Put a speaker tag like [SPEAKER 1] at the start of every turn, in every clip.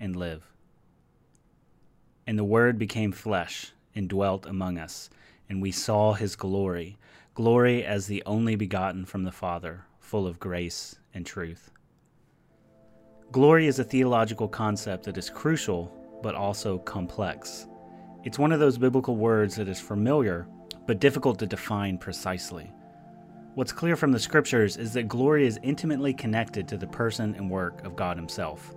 [SPEAKER 1] and live. And the Word became flesh and dwelt among us, and we saw his glory glory as the only begotten from the Father, full of grace and truth. Glory is a theological concept that is crucial but also complex. It's one of those biblical words that is familiar but difficult to define precisely. What's clear from the scriptures is that glory is intimately connected to the person and work of God Himself.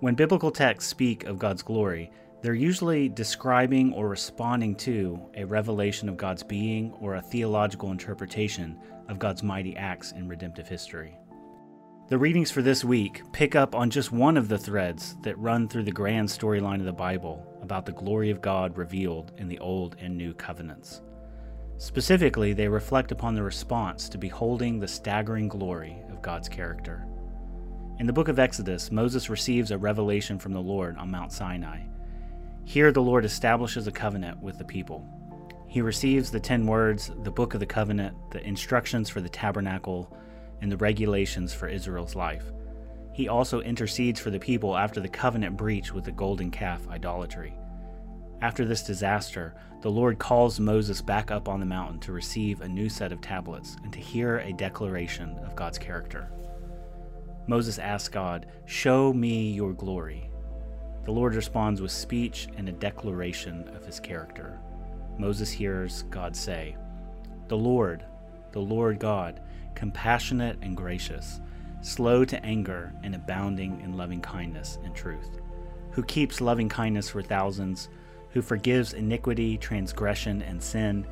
[SPEAKER 1] When biblical texts speak of God's glory, they're usually describing or responding to a revelation of God's being or a theological interpretation of God's mighty acts in redemptive history. The readings for this week pick up on just one of the threads that run through the grand storyline of the Bible about the glory of God revealed in the Old and New Covenants. Specifically, they reflect upon the response to beholding the staggering glory of God's character. In the book of Exodus, Moses receives a revelation from the Lord on Mount Sinai here, the Lord establishes a covenant with the people. He receives the ten words, the book of the covenant, the instructions for the tabernacle, and the regulations for Israel's life. He also intercedes for the people after the covenant breach with the golden calf idolatry. After this disaster, the Lord calls Moses back up on the mountain to receive a new set of tablets and to hear a declaration of God's character. Moses asks God, Show me your glory. The Lord responds with speech and a declaration of his character. Moses hears God say, The Lord, the Lord God, compassionate and gracious, slow to anger and abounding in loving kindness and truth, who keeps loving kindness for thousands, who forgives iniquity, transgression, and sin,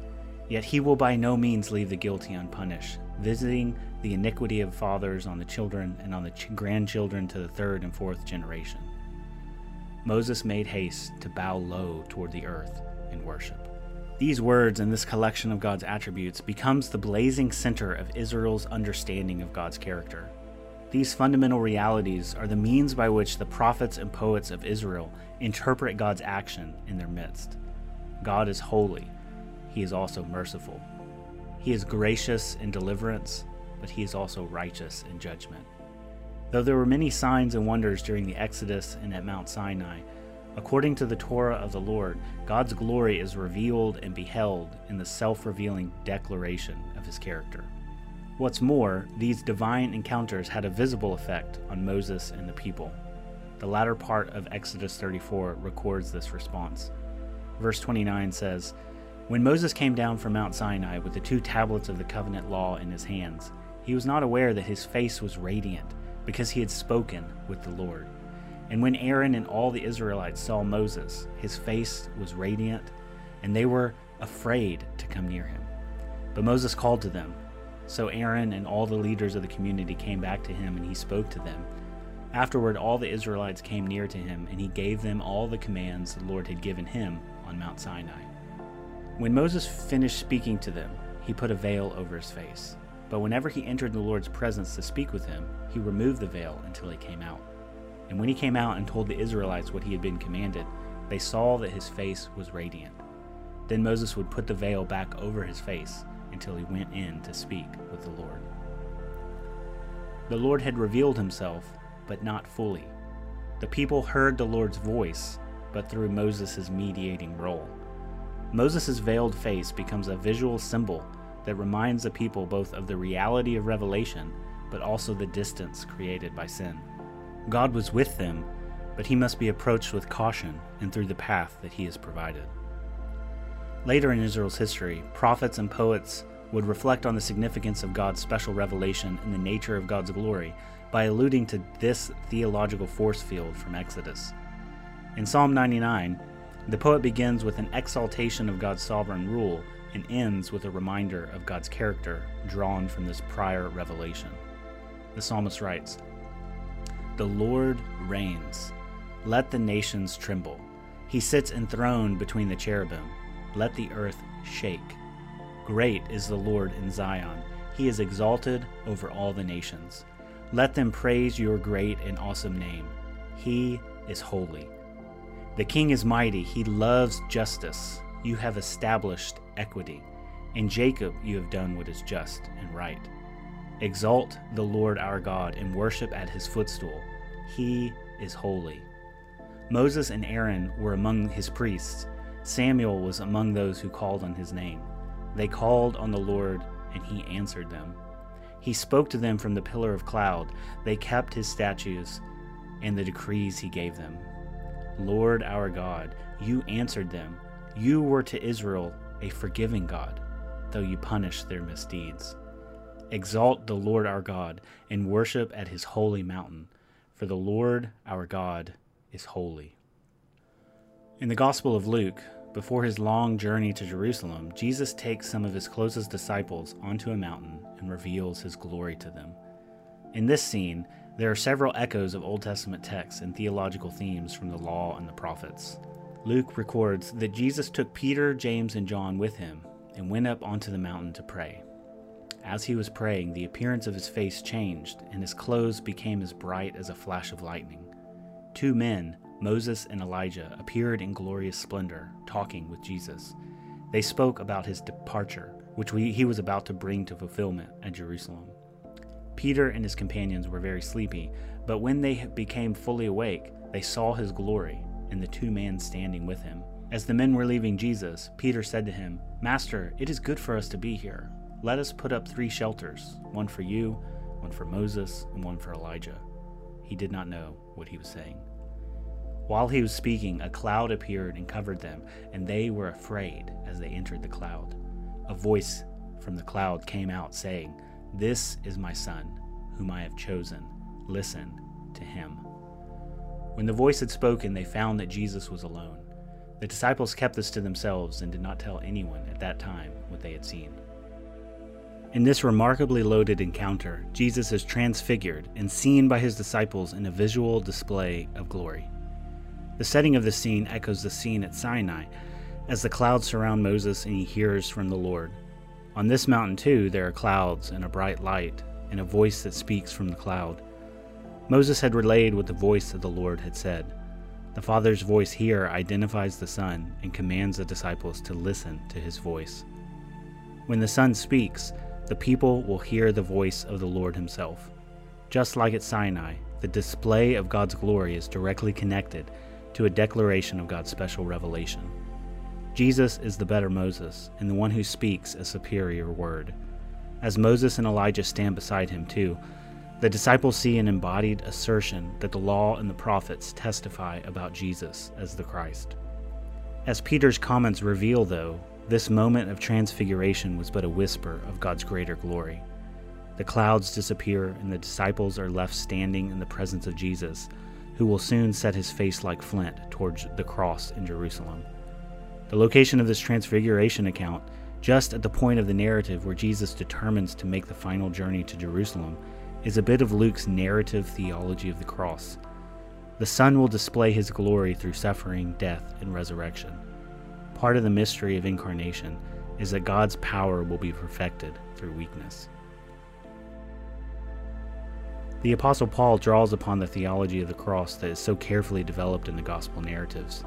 [SPEAKER 1] yet he will by no means leave the guilty unpunished, visiting the iniquity of fathers on the children and on the grandchildren to the third and fourth generation. Moses made haste to bow low toward the earth in worship. These words and this collection of God's attributes becomes the blazing center of Israel's understanding of God's character. These fundamental realities are the means by which the prophets and poets of Israel interpret God's action in their midst. God is holy, He is also merciful. He is gracious in deliverance, but He is also righteous in judgment. Though there were many signs and wonders during the Exodus and at Mount Sinai, according to the Torah of the Lord, God's glory is revealed and beheld in the self revealing declaration of his character. What's more, these divine encounters had a visible effect on Moses and the people. The latter part of Exodus 34 records this response. Verse 29 says, When Moses came down from Mount Sinai with the two tablets of the covenant law in his hands, he was not aware that his face was radiant because he had spoken with the Lord. And when Aaron and all the Israelites saw Moses, his face was radiant, and they were afraid to come near him. But Moses called to them. So Aaron and all the leaders of the community came back to him, and he spoke to them. Afterward, all the Israelites came near to him, and he gave them all the commands the Lord had given him on Mount Sinai. When Moses finished speaking to them, he put a veil over his face. But whenever he entered the Lord's presence to speak with him, he removed the veil until he came out. And when he came out and told the Israelites what he had been commanded, they saw that his face was radiant. Then Moses would put the veil back over his face until he went in to speak with the Lord. The Lord had revealed himself, but not fully. The people heard the Lord's voice, but through Moses' mediating role. Moses' veiled face becomes a visual symbol that reminds the people both of the reality of revelation, but also the distance created by sin. God was with them, but he must be approached with caution and through the path that he has provided. Later in Israel's history, prophets and poets would reflect on the significance of God's special revelation and the nature of God's glory by alluding to this theological force field from Exodus. In Psalm 99, the poet begins with an exaltation of God's sovereign rule and ends with a reminder of God's character drawn from this prior revelation. The psalmist writes The Lord reigns. Let the nations tremble. He sits enthroned between the cherubim. Let the earth shake. Great is the Lord in Zion. He is exalted over all the nations. Let them praise your great and awesome name. He is holy. The king is mighty. He loves justice. You have established equity. In Jacob you have done what is just and right. Exalt the Lord our God and worship at his footstool. He is holy. Moses and Aaron were among his priests. Samuel was among those who called on his name. They called on the Lord, and he answered them. He spoke to them from the pillar of cloud. They kept his statutes and the decrees he gave them. Lord our God, you answered them. You were to Israel a forgiving God, though you punished their misdeeds. Exalt the Lord our God and worship at his holy mountain, for the Lord our God is holy. In the Gospel of Luke, before his long journey to Jerusalem, Jesus takes some of his closest disciples onto a mountain and reveals his glory to them. In this scene, there are several echoes of Old Testament texts and theological themes from the law and the prophets. Luke records that Jesus took Peter, James, and John with him and went up onto the mountain to pray. As he was praying, the appearance of his face changed, and his clothes became as bright as a flash of lightning. Two men, Moses and Elijah, appeared in glorious splendor, talking with Jesus. They spoke about his departure, which we, he was about to bring to fulfillment at Jerusalem. Peter and his companions were very sleepy, but when they became fully awake, they saw his glory and the two men standing with him. As the men were leaving Jesus, Peter said to him, Master, it is good for us to be here. Let us put up three shelters one for you, one for Moses, and one for Elijah. He did not know what he was saying. While he was speaking, a cloud appeared and covered them, and they were afraid as they entered the cloud. A voice from the cloud came out, saying, This is my son, whom I have chosen. Listen to him. When the voice had spoken, they found that Jesus was alone. The disciples kept this to themselves and did not tell anyone at that time what they had seen. In this remarkably loaded encounter, Jesus is transfigured and seen by his disciples in a visual display of glory. The setting of the scene echoes the scene at Sinai, as the clouds surround Moses and he hears from the Lord. On this mountain, too, there are clouds and a bright light, and a voice that speaks from the cloud. Moses had relayed what the voice of the Lord had said. The Father's voice here identifies the Son and commands the disciples to listen to his voice. When the Son speaks, the people will hear the voice of the Lord himself. Just like at Sinai, the display of God's glory is directly connected to a declaration of God's special revelation. Jesus is the better Moses and the one who speaks a superior word. As Moses and Elijah stand beside him, too, the disciples see an embodied assertion that the law and the prophets testify about Jesus as the Christ. As Peter's comments reveal, though, this moment of transfiguration was but a whisper of God's greater glory. The clouds disappear, and the disciples are left standing in the presence of Jesus, who will soon set his face like flint towards the cross in Jerusalem. The location of this transfiguration account, just at the point of the narrative where Jesus determines to make the final journey to Jerusalem, is a bit of Luke's narrative theology of the cross. The Son will display his glory through suffering, death, and resurrection. Part of the mystery of incarnation is that God's power will be perfected through weakness. The Apostle Paul draws upon the theology of the cross that is so carefully developed in the gospel narratives.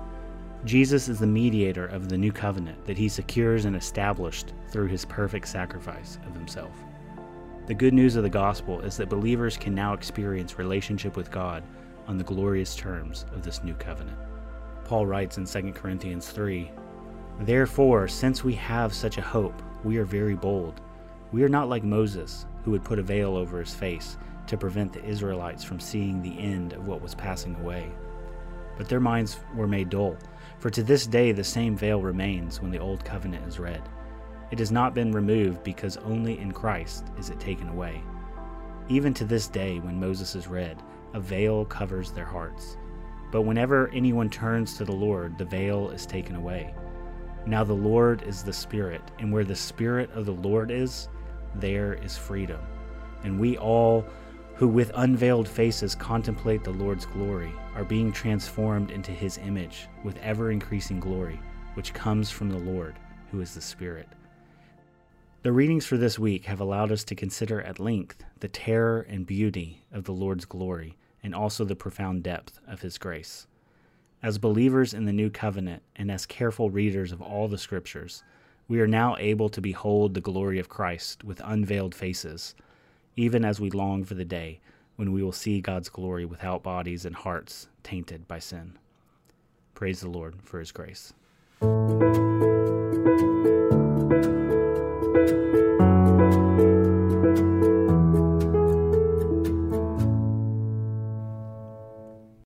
[SPEAKER 1] Jesus is the mediator of the new covenant that he secures and established through his perfect sacrifice of himself. The good news of the gospel is that believers can now experience relationship with God on the glorious terms of this new covenant. Paul writes in 2 Corinthians 3 Therefore, since we have such a hope, we are very bold. We are not like Moses, who would put a veil over his face to prevent the Israelites from seeing the end of what was passing away. But their minds were made dull, for to this day the same veil remains when the Old Covenant is read. It has not been removed because only in Christ is it taken away. Even to this day, when Moses is read, a veil covers their hearts. But whenever anyone turns to the Lord, the veil is taken away. Now the Lord is the Spirit, and where the Spirit of the Lord is, there is freedom. And we all who with unveiled faces contemplate the Lord's glory, are being transformed into his image with ever increasing glory, which comes from the Lord, who is the Spirit. The readings for this week have allowed us to consider at length the terror and beauty of the Lord's glory and also the profound depth of his grace. As believers in the new covenant and as careful readers of all the scriptures, we are now able to behold the glory of Christ with unveiled faces, even as we long for the day when we will see God's glory without bodies and hearts tainted by sin. Praise the Lord for his grace.